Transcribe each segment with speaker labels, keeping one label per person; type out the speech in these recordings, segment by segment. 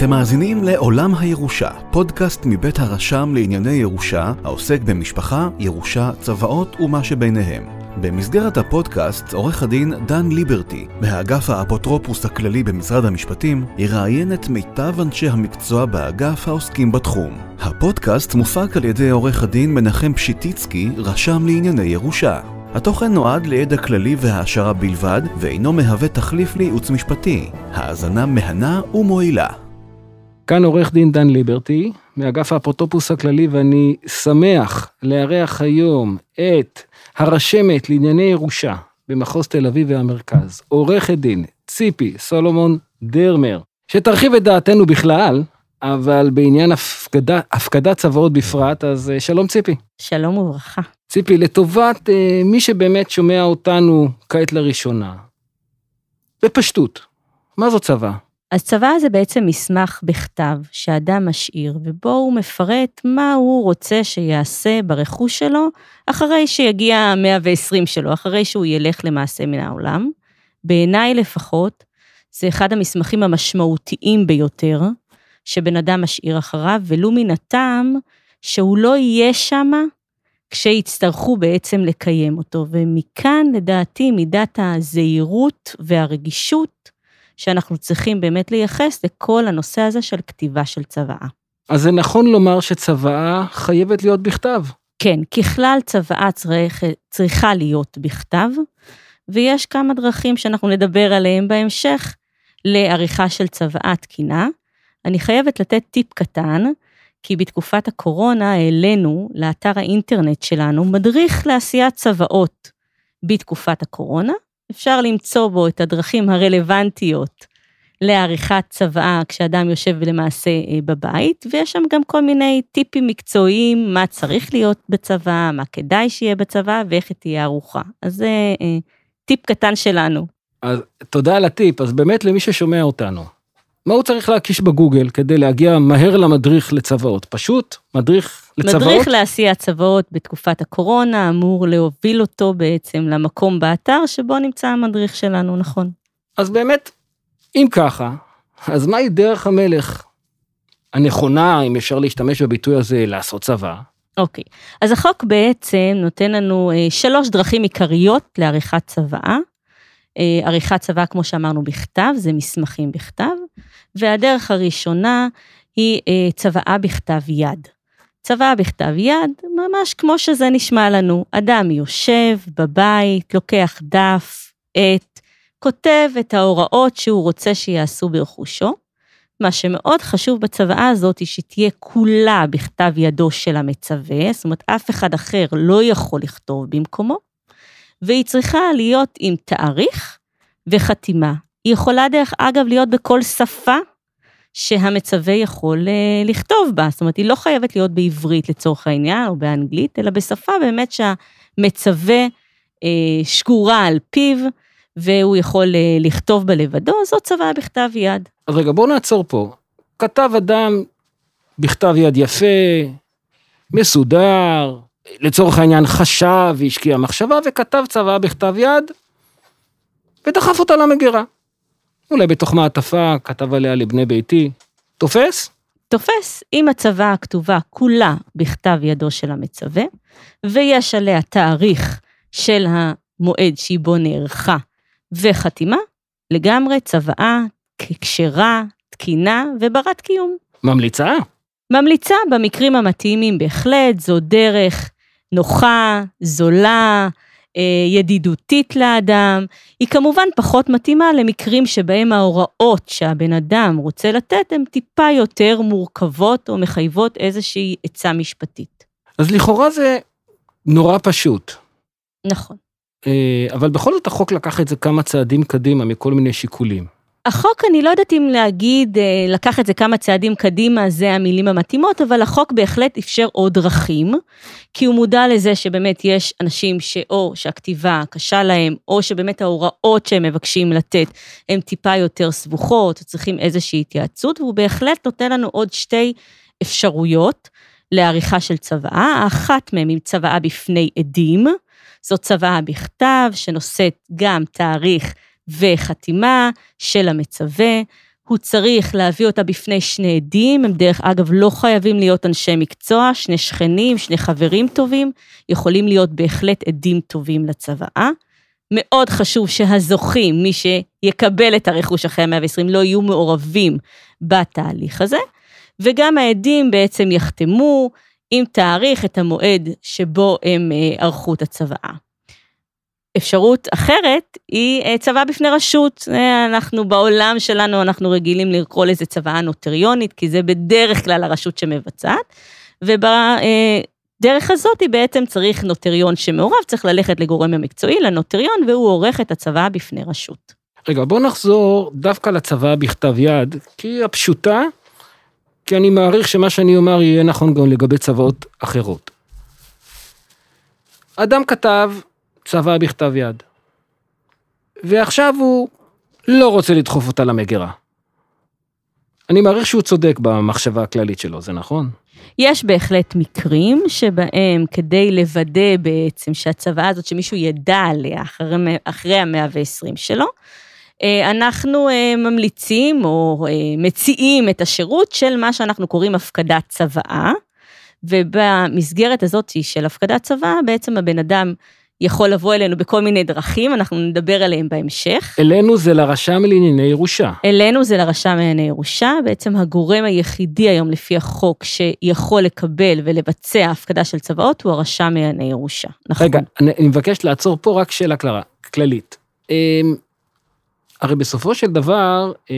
Speaker 1: אתם מאזינים לעולם הירושה, פודקאסט מבית הרשם לענייני ירושה, העוסק במשפחה, ירושה, צוואות ומה שביניהם. במסגרת הפודקאסט, עורך הדין דן ליברטי, מהאגף האפוטרופוס הכללי במשרד המשפטים, יראיין את מיטב אנשי המקצוע באגף העוסקים בתחום. הפודקאסט מופק על ידי עורך הדין מנחם פשיטיצקי, רשם לענייני ירושה. התוכן נועד לידע כללי והעשרה בלבד, ואינו מהווה תחליף לייעוץ משפטי. האזנה מהנה ומועילה.
Speaker 2: כאן עורך דין דן ליברטי, מאגף האפוטרופוס הכללי, ואני שמח לארח היום את הרשמת לענייני ירושה במחוז תל אביב והמרכז, עורכת דין ציפי סולומון דרמר, שתרחיב את דעתנו בכלל, אבל בעניין הפקדה, הפקדת צוואות בפרט, אז אה, שלום ציפי.
Speaker 3: שלום וברכה.
Speaker 2: ציפי, לטובת אה, מי שבאמת שומע אותנו כעת לראשונה, בפשטות, מה זו צוואה?
Speaker 3: אז צוואה זה בעצם מסמך בכתב שאדם משאיר, ובו הוא מפרט מה הוא רוצה שיעשה ברכוש שלו, אחרי שיגיע ה-120 שלו, אחרי שהוא ילך למעשה מן העולם. בעיניי לפחות, זה אחד המסמכים המשמעותיים ביותר שבן אדם משאיר אחריו, ולו מן הטעם שהוא לא יהיה שמה כשיצטרכו בעצם לקיים אותו. ומכאן, לדעתי, מידת הזהירות והרגישות שאנחנו צריכים באמת לייחס לכל הנושא הזה של כתיבה של צוואה.
Speaker 2: אז זה נכון לומר שצוואה חייבת להיות בכתב.
Speaker 3: כן, ככלל צוואה צריך, צריכה להיות בכתב, ויש כמה דרכים שאנחנו נדבר עליהם בהמשך לעריכה של צוואה תקינה. אני חייבת לתת טיפ קטן, כי בתקופת הקורונה העלינו לאתר האינטרנט שלנו מדריך לעשיית צוואות בתקופת הקורונה, אפשר למצוא בו את הדרכים הרלוונטיות לעריכת צוואה כשאדם יושב למעשה אה, בבית, ויש שם גם כל מיני טיפים מקצועיים, מה צריך להיות בצבא, מה כדאי שיהיה בצבא ואיך היא תהיה ערוכה. אז זה אה, טיפ קטן שלנו.
Speaker 2: אז תודה על הטיפ, אז באמת למי ששומע אותנו, מה הוא צריך להקיש בגוגל כדי להגיע מהר למדריך לצוואות? פשוט מדריך לצוואות?
Speaker 3: מדריך לעשיית צוואות בתקופת הקורונה אמור להוביל אותו בעצם למקום באתר שבו נמצא המדריך שלנו, נכון.
Speaker 2: אז באמת, אם ככה, אז מהי דרך המלך הנכונה, אם אפשר להשתמש בביטוי הזה, לעשות צבא?
Speaker 3: אוקיי, אז החוק בעצם נותן לנו אה, שלוש דרכים עיקריות לעריכת צוואה. אה, עריכת צבא, כמו שאמרנו, בכתב, זה מסמכים בכתב, והדרך הראשונה היא אה, צוואה בכתב יד. צוואה בכתב יד, ממש כמו שזה נשמע לנו. אדם יושב בבית, לוקח דף, עט, כותב את ההוראות שהוא רוצה שיעשו ברכושו. מה שמאוד חשוב בצוואה הזאת היא שתהיה כולה בכתב ידו של המצווה, זאת אומרת, אף אחד אחר לא יכול לכתוב במקומו. והיא צריכה להיות עם תאריך וחתימה. היא יכולה דרך אגב להיות בכל שפה שהמצווה יכול uh, לכתוב בה, זאת אומרת, היא לא חייבת להיות בעברית לצורך העניין, או באנגלית, אלא בשפה באמת שהמצווה uh, שקורה על פיו, והוא יכול uh, לכתוב בה לבדו, זאת צוואה בכתב יד.
Speaker 2: אז רגע, בואו נעצור פה. כתב אדם בכתב יד יפה, מסודר, לצורך העניין חשב והשקיע מחשבה וכתב צוואה בכתב יד ודחף אותה למגירה. אולי בתוך מעטפה כתב עליה לבני ביתי. תופס?
Speaker 3: תופס. אם הצוואה הכתובה כולה בכתב ידו של המצווה, ויש עליה תאריך של המועד שהיא בו נערכה וחתימה, לגמרי צוואה כשרה, תקינה וברת קיום.
Speaker 2: ממליצה?
Speaker 3: ממליצה במקרים המתאימים בהחלט, זו דרך נוחה, זולה, ידידותית לאדם. היא כמובן פחות מתאימה למקרים שבהם ההוראות שהבן אדם רוצה לתת הן טיפה יותר מורכבות או מחייבות איזושהי עצה משפטית.
Speaker 2: אז לכאורה זה נורא פשוט.
Speaker 3: נכון.
Speaker 2: אה, אבל בכל זאת החוק לקח את זה כמה צעדים קדימה מכל מיני שיקולים.
Speaker 3: החוק, אני לא יודעת אם להגיד, אה, לקח את זה כמה צעדים קדימה, זה המילים המתאימות, אבל החוק בהחלט אפשר עוד דרכים, כי הוא מודע לזה שבאמת יש אנשים שאו שהכתיבה קשה להם, או שבאמת ההוראות שהם מבקשים לתת הן טיפה יותר סבוכות, צריכים איזושהי התייעצות, והוא בהחלט נותן לנו עוד שתי אפשרויות לעריכה של צוואה, האחת מהן היא צוואה בפני עדים, זאת צוואה בכתב שנושאת גם תאריך וחתימה של המצווה, הוא צריך להביא אותה בפני שני עדים, הם דרך אגב לא חייבים להיות אנשי מקצוע, שני שכנים, שני חברים טובים, יכולים להיות בהחלט עדים טובים לצוואה. מאוד חשוב שהזוכים, מי שיקבל את הרכוש אחרי ה-120, לא יהיו מעורבים בתהליך הזה, וגם העדים בעצם יחתמו עם תאריך את המועד שבו הם אה, ערכו את הצוואה. אפשרות אחרת היא אה, צוואה בפני רשות. אה, אנחנו בעולם שלנו, אנחנו רגילים לקרוא לזה צוואה נוטריונית, כי זה בדרך כלל הרשות שמבצעת, ובדרך הזאת בעצם צריך נוטריון שמעורב, צריך ללכת לגורם המקצועי, לנוטריון, והוא עורך את הצוואה בפני רשות.
Speaker 2: רגע, בוא נחזור דווקא לצוואה בכתב יד, כי היא הפשוטה, כי אני מעריך שמה שאני אומר יהיה נכון גם לגבי צוואות אחרות. אדם כתב צוואה בכתב יד. ועכשיו הוא לא רוצה לדחוף אותה למגירה. אני מעריך שהוא צודק במחשבה הכללית שלו, זה נכון?
Speaker 3: יש בהחלט מקרים שבהם כדי לוודא בעצם שהצוואה הזאת, שמישהו ידע עליה אחרי, אחרי המאה ועשרים שלו, אה, אנחנו אה, ממליצים או אה, מציעים את השירות של מה שאנחנו קוראים הפקדת צוואה, ובמסגרת הזאת של הפקדת צוואה, בעצם הבן אדם יכול לבוא אלינו בכל מיני דרכים, אנחנו נדבר עליהם בהמשך.
Speaker 2: אלינו זה לרשם לענייני ירושה.
Speaker 3: אלינו זה לרשם לענייני ירושה, בעצם הגורם היחידי היום לפי החוק שיכול לקבל ולבצע הפקדה של צוואות הוא הרשם לענייני ירושה.
Speaker 2: נכון. רגע, אני, אני מבקש לעצור פה רק שאלה קלרה, כללית. אמ, הרי בסופו של דבר, אה,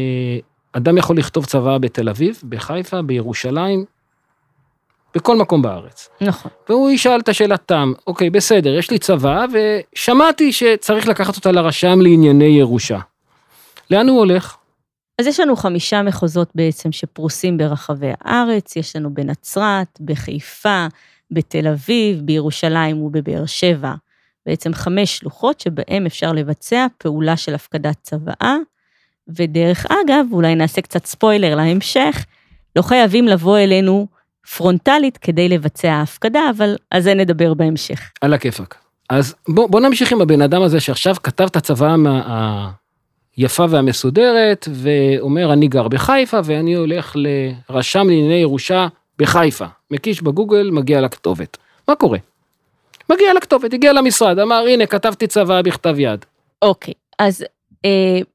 Speaker 2: אדם יכול לכתוב צוואה בתל אביב, בחיפה, בירושלים, בכל מקום בארץ.
Speaker 3: נכון.
Speaker 2: והוא ישאל את השאלת תם, אוקיי, בסדר, יש לי צבא, ושמעתי שצריך לקחת אותה לרשם לענייני ירושה. לאן הוא הולך?
Speaker 3: אז יש לנו חמישה מחוזות בעצם שפרוסים ברחבי הארץ, יש לנו בנצרת, בחיפה, בתל אביב, בירושלים ובבאר שבע. בעצם חמש שלוחות שבהם אפשר לבצע פעולה של הפקדת צוואה, ודרך אגב, אולי נעשה קצת ספוילר להמשך, לא חייבים לבוא אלינו פרונטלית כדי לבצע ההפקדה, אבל על זה נדבר בהמשך.
Speaker 2: על הכיפאק. אז בוא, בוא נמשיך עם הבן אדם הזה שעכשיו כתב את הצוואה היפה והמסודרת, ואומר, אני גר בחיפה ואני הולך לרשם לענייני ירושה בחיפה. מקיש בגוגל, מגיע לכתובת. מה קורה? מגיע לכתובת, הגיע למשרד, אמר, הנה, כתבתי צוואה בכתב יד.
Speaker 3: אוקיי, אז אה,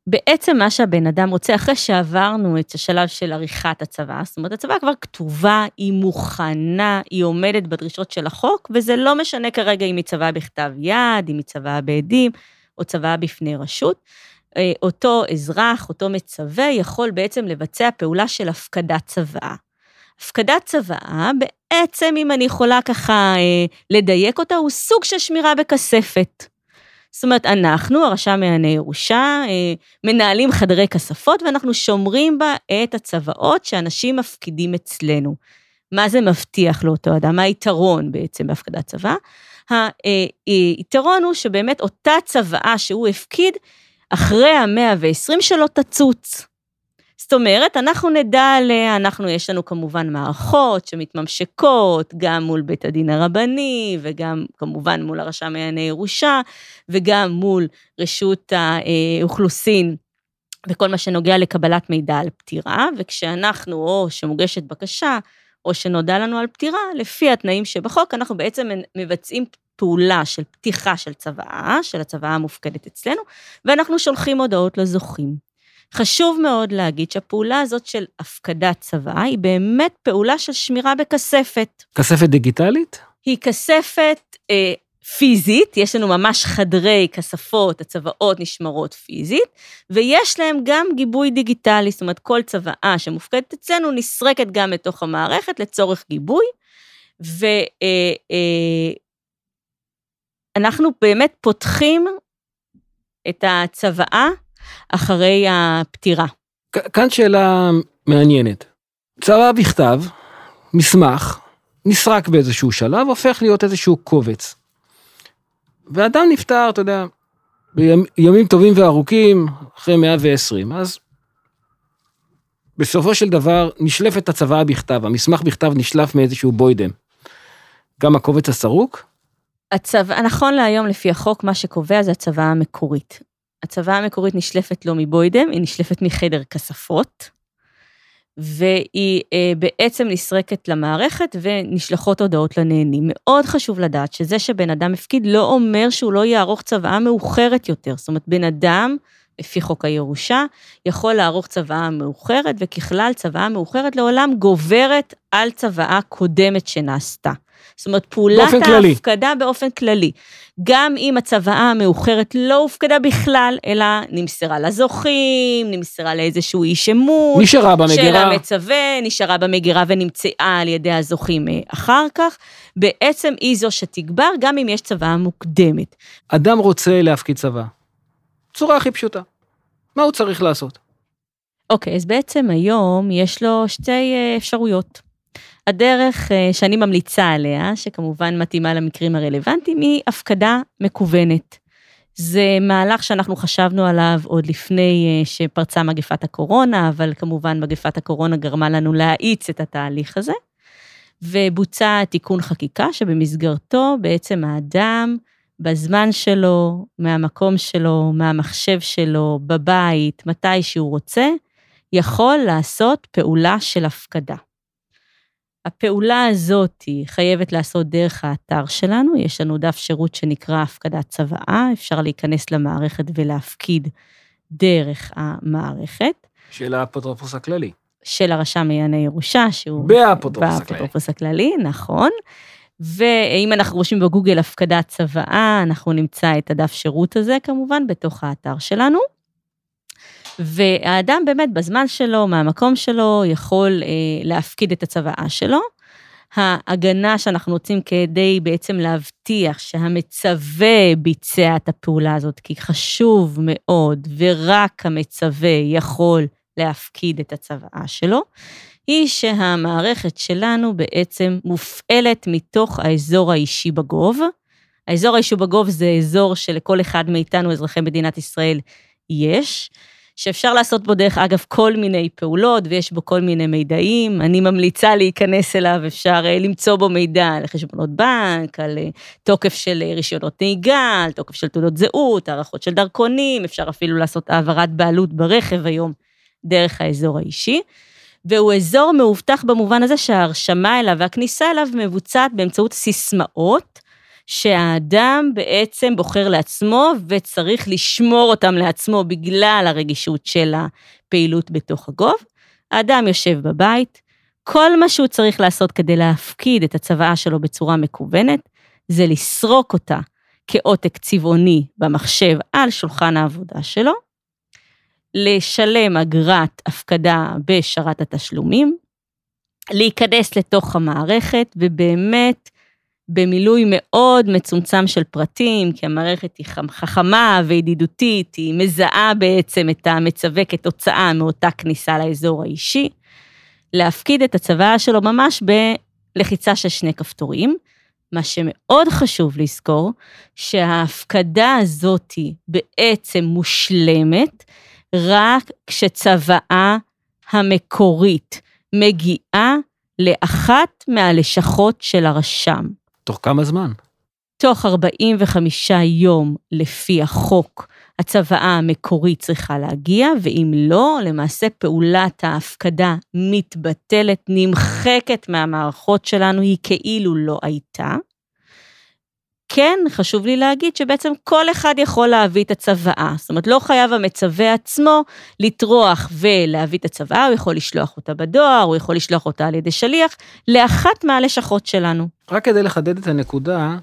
Speaker 3: בעצם מה שהבן אדם רוצה, אחרי שעברנו את השלב של עריכת הצבא, זאת אומרת, הצבא כבר כתובה, היא מוכנה, היא עומדת בדרישות של החוק, וזה לא משנה כרגע אם היא צבא בכתב יד, אם היא צבא בעדים, או צבא בפני רשות. אה, אותו אזרח, אותו מצווה, יכול בעצם לבצע פעולה של הפקדת צוואה. הפקדת צוואה, בעצם, אם אני יכולה ככה אה, לדייק אותה, הוא סוג של שמירה בכספת. זאת אומרת, אנחנו, הרשם מענייני ירושה, אה, מנהלים חדרי כספות ואנחנו שומרים בה את הצוואות שאנשים מפקידים אצלנו. מה זה מבטיח לאותו אדם? מה היתרון בעצם בהפקדת צוואה? היתרון הוא שבאמת אותה צוואה שהוא הפקיד, אחרי המאה ועשרים שלו תצוץ. זאת אומרת, אנחנו נדע עליה, אנחנו, יש לנו כמובן מערכות שמתממשקות, גם מול בית הדין הרבני, וגם כמובן מול הרשם לענייני ירושה, וגם מול רשות האוכלוסין. וכל מה שנוגע לקבלת מידע על פטירה, וכשאנחנו, או שמוגשת בקשה, או שנודע לנו על פטירה, לפי התנאים שבחוק, אנחנו בעצם מבצעים פעולה של פתיחה של צוואה, של הצוואה המופקדת אצלנו, ואנחנו שולחים הודעות לזוכים. חשוב מאוד להגיד שהפעולה הזאת של הפקדת צבא היא באמת פעולה של שמירה בכספת.
Speaker 2: כספת דיגיטלית?
Speaker 3: היא כספת אה, פיזית, יש לנו ממש חדרי כספות, הצוואות נשמרות פיזית, ויש להם גם גיבוי דיגיטלי, זאת אומרת כל צוואה שמופקדת אצלנו נסרקת גם לתוך המערכת לצורך גיבוי, ואנחנו אה, אה, באמת פותחים את הצוואה אחרי הפטירה.
Speaker 2: כאן שאלה מעניינת. צוואה בכתב, מסמך, נסרק באיזשהו שלב, הופך להיות איזשהו קובץ. ואדם נפטר, אתה יודע, בימים טובים וארוכים, אחרי 120, אז בסופו של דבר נשלפת הצוואה בכתב, המסמך בכתב נשלף מאיזשהו בוידם. גם הקובץ הסרוק?
Speaker 3: הצוואה, נכון להיום לפי החוק, מה שקובע זה הצוואה המקורית. הצוואה המקורית נשלפת לא מבוידם, היא נשלפת מחדר כספות, והיא אה, בעצם נסרקת למערכת ונשלחות הודעות לנהנים. מאוד חשוב לדעת שזה שבן אדם הפקיד לא אומר שהוא לא יערוך צוואה מאוחרת יותר. זאת אומרת, בן אדם, לפי חוק הירושה, יכול לערוך צוואה מאוחרת, וככלל צוואה מאוחרת לעולם גוברת על צוואה קודמת שנעשתה. זאת אומרת, פעולת
Speaker 2: באופן כללי.
Speaker 3: ההפקדה באופן כללי. גם אם הצוואה המאוחרת לא הופקדה בכלל, אלא נמסרה לזוכים, נמסרה לאיזשהו איש אמון.
Speaker 2: נשארה
Speaker 3: של
Speaker 2: במגירה.
Speaker 3: המצווה, נשארה במגירה ונמצאה על ידי הזוכים אה, אחר כך. בעצם היא זו שתגבר, גם אם יש צוואה מוקדמת.
Speaker 2: אדם רוצה להפקיד צוואה. צורה הכי פשוטה. מה הוא צריך לעשות?
Speaker 3: אוקיי, אז בעצם היום יש לו שתי אה, אפשרויות. הדרך אה, שאני ממליצה עליה, שכמובן מתאימה למקרים הרלוונטיים, היא הפקדה מקוונת. זה מהלך שאנחנו חשבנו עליו עוד לפני אה, שפרצה מגפת הקורונה, אבל כמובן מגפת הקורונה גרמה לנו להאיץ את התהליך הזה. ובוצע תיקון חקיקה שבמסגרתו בעצם האדם, בזמן שלו, מהמקום שלו, מהמחשב שלו, בבית, מתי שהוא רוצה, יכול לעשות פעולה של הפקדה. הפעולה הזאת חייבת לעשות דרך האתר שלנו, יש לנו דף שירות שנקרא הפקדת צוואה, אפשר להיכנס למערכת ולהפקיד דרך המערכת
Speaker 2: של האפוטרופוס הכללי.
Speaker 3: של הרשם לענייני ירושה, שהוא
Speaker 2: באפוטרופוס הכללי.
Speaker 3: באפוטרופוס הכללי, נכון. ואם אנחנו רושמים בגוגל הפקדת צוואה, אנחנו נמצא את הדף שירות הזה כמובן בתוך האתר שלנו. והאדם באמת בזמן שלו, מהמקום שלו, יכול אה, להפקיד את הצוואה שלו. ההגנה שאנחנו רוצים כדי בעצם להבטיח שהמצווה ביצע את הפעולה הזאת, כי חשוב מאוד, ורק המצווה יכול להפקיד את הצוואה שלו, היא שהמערכת שלנו בעצם מופעלת מתוך האזור האישי בגוב. האזור האישי בגוב זה אזור שלכל אחד מאיתנו, אזרחי מדינת ישראל, יש. שאפשר לעשות בו דרך אגב כל מיני פעולות ויש בו כל מיני מידעים. אני ממליצה להיכנס אליו, אפשר אה, למצוא בו מידע על חשבונות בנק, על אה, תוקף של אה, רישיונות נהיגה, על תוקף של תעודות זהות, הערכות של דרכונים, אפשר אפילו לעשות העברת בעלות ברכב היום דרך האזור האישי. והוא אזור מאובטח במובן הזה שההרשמה אליו והכניסה אליו מבוצעת באמצעות סיסמאות. שהאדם בעצם בוחר לעצמו וצריך לשמור אותם לעצמו בגלל הרגישות של הפעילות בתוך הגוב. האדם יושב בבית, כל מה שהוא צריך לעשות כדי להפקיד את הצוואה שלו בצורה מקוונת, זה לסרוק אותה כעותק צבעוני במחשב על שולחן העבודה שלו, לשלם אגרת הפקדה בשרת התשלומים, להיכנס לתוך המערכת ובאמת במילוי מאוד מצומצם של פרטים, כי המערכת היא חכמה וידידותית, היא מזהה בעצם את המצווה כתוצאה מאותה כניסה לאזור האישי, להפקיד את הצוואה שלו ממש בלחיצה של שני כפתורים. מה שמאוד חשוב לזכור, שההפקדה הזאת בעצם מושלמת רק כשצוואה המקורית מגיעה לאחת מהלשכות של הרשם.
Speaker 2: תוך כמה זמן?
Speaker 3: תוך 45 יום לפי החוק, הצוואה המקורית צריכה להגיע, ואם לא, למעשה פעולת ההפקדה מתבטלת, נמחקת מהמערכות שלנו, היא כאילו לא הייתה. כן, חשוב לי להגיד שבעצם כל אחד יכול להביא את הצוואה. זאת אומרת, לא חייב המצווה עצמו לטרוח ולהביא את הצוואה, הוא יכול לשלוח אותה בדואר, הוא יכול לשלוח אותה על ידי שליח, לאחת מהלשכות שלנו.
Speaker 2: רק כדי לחדד את הנקודה,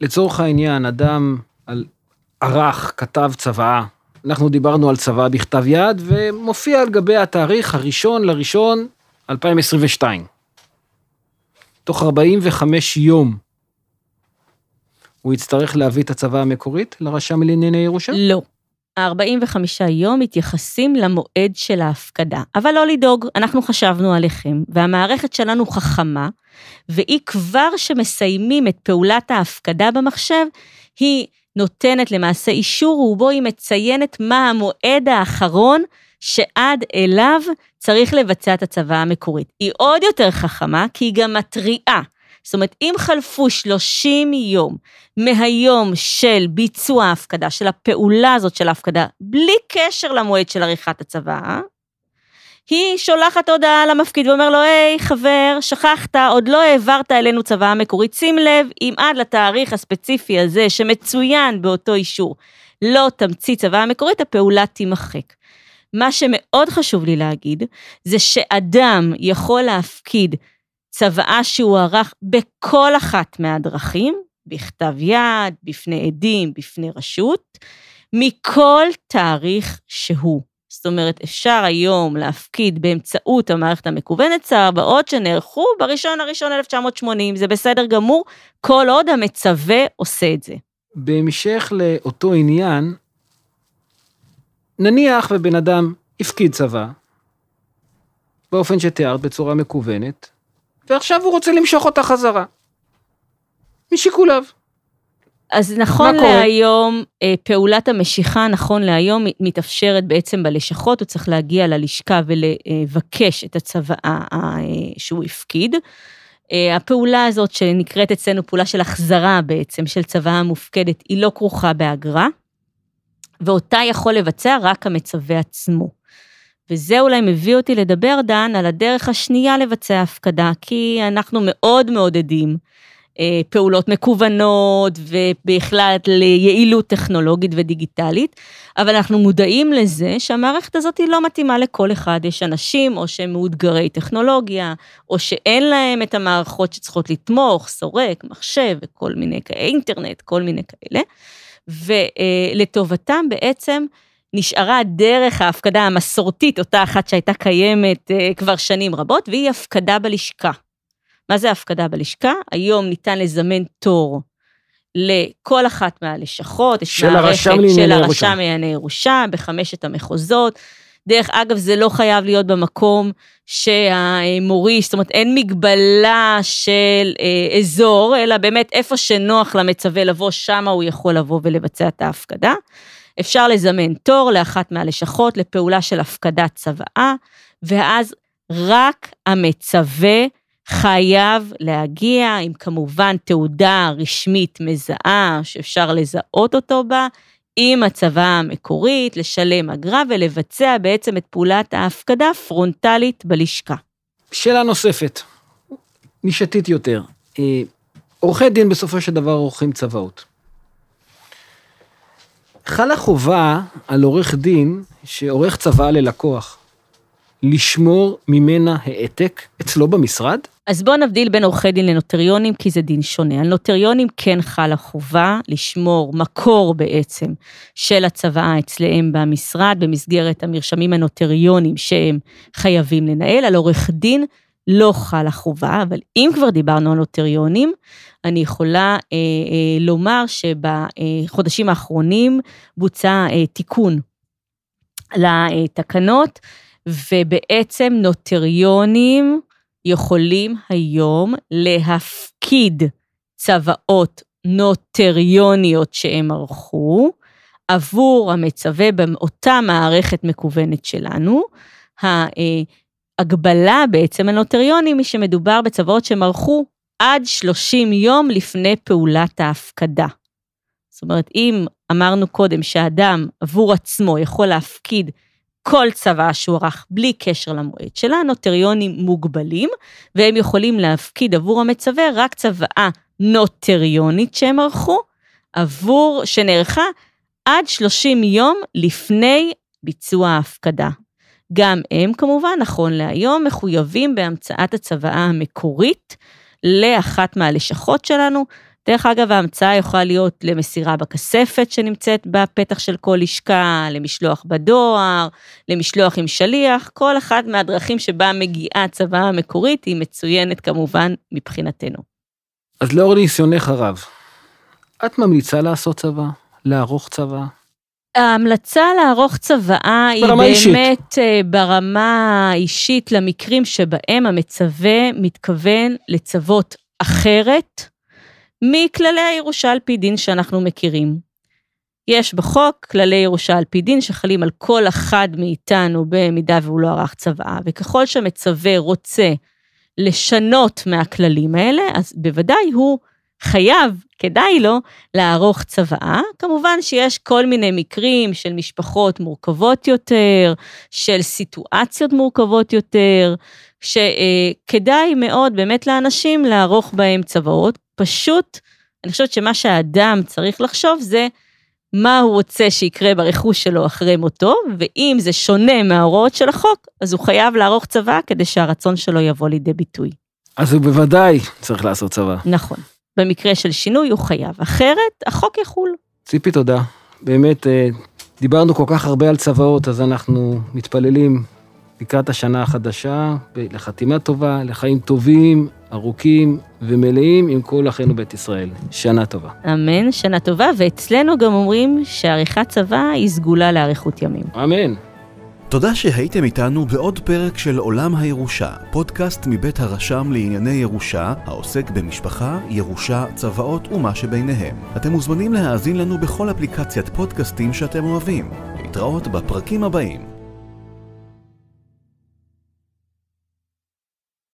Speaker 2: לצורך העניין, אדם על ערך, כתב צוואה. אנחנו דיברנו על צוואה בכתב יד, ומופיע על גבי התאריך הראשון לראשון 2022. תוך 45 יום הוא יצטרך להביא את הצוואה המקורית לרשם לענייני ירושה?
Speaker 3: לא. ה-45 יום מתייחסים למועד של ההפקדה. אבל לא לדאוג, אנחנו חשבנו עליכם, והמערכת שלנו חכמה, והיא כבר שמסיימים את פעולת ההפקדה במחשב, היא נותנת למעשה אישור ובו היא מציינת מה המועד האחרון שעד אליו צריך לבצע את הצוואה המקורית. היא עוד יותר חכמה, כי היא גם מתריעה. זאת אומרת, אם חלפו 30 יום מהיום של ביצוע ההפקדה, של הפעולה הזאת של ההפקדה, בלי קשר למועד של עריכת הצוואה, היא שולחת הודעה למפקיד ואומר לו, היי, חבר, שכחת, עוד לא העברת אלינו צוואה מקורית. שים לב, אם עד לתאריך הספציפי הזה, שמצוין באותו אישור, לא תמציא צוואה מקורית, הפעולה תימחק. מה שמאוד חשוב לי להגיד, זה שאדם יכול להפקיד צוואה שהוא ערך בכל אחת מהדרכים, בכתב יד, בפני עדים, בפני רשות, מכל תאריך שהוא. זאת אומרת, אפשר היום להפקיד באמצעות המערכת המקוונת צוואות שנערכו בראשון הראשון 1980, זה בסדר גמור, כל עוד המצווה עושה את זה.
Speaker 2: בהמשך לאותו עניין, נניח ובן אדם הפקיד צבא, באופן שתיארת בצורה מקוונת, ועכשיו הוא רוצה למשוך אותה חזרה. משיקוליו.
Speaker 3: אז נכון להיום, אה, פעולת המשיכה, נכון להיום, מתאפשרת בעצם בלשכות, הוא צריך להגיע ללשכה ולבקש את הצוואה אה, שהוא הפקיד. אה, הפעולה הזאת שנקראת אצלנו פעולה של החזרה בעצם, של צוואה מופקדת, היא לא כרוכה באגרה, ואותה יכול לבצע רק המצווה עצמו. וזה אולי מביא אותי לדבר, דן, על הדרך השנייה לבצע הפקדה, כי אנחנו מאוד מעודדים אה, פעולות מקוונות ובכלל ליעילות טכנולוגית ודיגיטלית, אבל אנחנו מודעים לזה שהמערכת הזאת היא לא מתאימה לכל אחד. יש אנשים או שהם מאותגרי טכנולוגיה, או שאין להם את המערכות שצריכות לתמוך, סורק, מחשב וכל מיני כאלה, אינטרנט, כל מיני כאלה. ולטובתם בעצם נשארה דרך ההפקדה המסורתית, אותה אחת שהייתה קיימת אה, כבר שנים רבות, והיא הפקדה בלשכה. מה זה הפקדה בלשכה? היום ניתן לזמן תור לכל אחת מהלשכות, יש
Speaker 2: של מערכת
Speaker 3: של הרשם לענייני ירושה בחמשת המחוזות. דרך אגב, זה לא חייב להיות במקום שהמוריש, זאת אומרת, אין מגבלה של אה, אזור, אלא באמת איפה שנוח למצווה לבוא, שמה הוא יכול לבוא ולבצע את ההפקדה. אפשר לזמן תור לאחת מהלשכות לפעולה של הפקדת צוואה, ואז רק המצווה חייב להגיע עם כמובן תעודה רשמית מזהה שאפשר לזהות אותו בה, עם הצוואה המקורית, לשלם אגרה ולבצע בעצם את פעולת ההפקדה פרונטלית בלשכה.
Speaker 2: שאלה נוספת, נישתית יותר. אה, עורכי דין בסופו של דבר עורכים צוואות. חלה חובה על עורך דין שעורך צוואה ללקוח, לשמור ממנה העתק אצלו במשרד?
Speaker 3: אז בואו נבדיל בין עורכי דין לנוטריונים, כי זה דין שונה. על נוטריונים כן חלה חובה לשמור מקור בעצם של הצוואה אצלם במשרד, במסגרת המרשמים הנוטריונים שהם חייבים לנהל. על עורך דין לא חלה חובה, אבל אם כבר דיברנו על נוטריונים, אני יכולה אה, אה, לומר שבחודשים האחרונים בוצע אה, תיקון לתקנות, ובעצם נוטריונים יכולים היום להפקיד צוואות נוטריוניות שהם ערכו עבור המצווה באותה מערכת מקוונת שלנו. ההגבלה בעצם הנוטריונים היא שמדובר בצוואות שהם ערכו עד 30 יום לפני פעולת ההפקדה. זאת אומרת, אם אמרנו קודם שאדם עבור עצמו יכול להפקיד כל צוואה שהוא ערך בלי קשר למועד שלה, נוטריונים מוגבלים, והם יכולים להפקיד עבור המצווה רק צוואה נוטריונית שהם ערכו, עבור, שנערכה עד 30 יום לפני ביצוע ההפקדה. גם הם כמובן, נכון להיום, מחויבים בהמצאת הצוואה המקורית לאחת מהלשכות שלנו, דרך אגב, ההמצאה יכולה להיות למסירה בכספת שנמצאת בפתח של כל לשכה, למשלוח בדואר, למשלוח עם שליח, כל אחת מהדרכים שבה מגיעה הצוואה המקורית היא מצוינת כמובן מבחינתנו.
Speaker 2: אז לאור ניסיונך הרב, את ממליצה לעשות צבא? לערוך צבא?
Speaker 3: ההמלצה לערוך צוואה היא באמת אישית. אה, ברמה האישית למקרים שבהם המצווה מתכוון לצוות אחרת מכללי הירושה על פי דין שאנחנו מכירים. יש בחוק כללי ירושה על פי דין שחלים על כל אחד מאיתנו במידה והוא לא ערך צוואה, וככל שהמצווה רוצה לשנות מהכללים האלה, אז בוודאי הוא חייב, כדאי לו, לערוך צוואה. כמובן שיש כל מיני מקרים של משפחות מורכבות יותר, של סיטואציות מורכבות יותר, שכדאי מאוד באמת לאנשים לערוך בהם צוואות. פשוט, אני חושבת שמה שהאדם צריך לחשוב זה מה הוא רוצה שיקרה ברכוש שלו אחרי מותו, ואם זה שונה מההוראות של החוק, אז הוא חייב לערוך צבא כדי שהרצון שלו יבוא לידי ביטוי.
Speaker 2: אז הוא בוודאי צריך לעשות צבא.
Speaker 3: נכון. במקרה של שינוי הוא חייב, אחרת החוק יחול.
Speaker 2: ציפי, תודה. באמת, אה, דיברנו כל כך הרבה על צוואות, אז אנחנו מתפללים לקראת השנה החדשה, לחתימה טובה, לחיים טובים, ארוכים ומלאים עם כל אחינו בית ישראל. שנה טובה.
Speaker 3: אמן, שנה טובה, ואצלנו גם אומרים שעריכת צבא היא סגולה לאריכות ימים.
Speaker 2: אמן.
Speaker 1: תודה שהייתם איתנו בעוד פרק של עולם הירושה, פודקאסט מבית הרשם לענייני ירושה, העוסק במשפחה, ירושה, צוואות ומה שביניהם. אתם מוזמנים להאזין לנו בכל אפליקציית פודקאסטים שאתם אוהבים. להתראות בפרקים הבאים.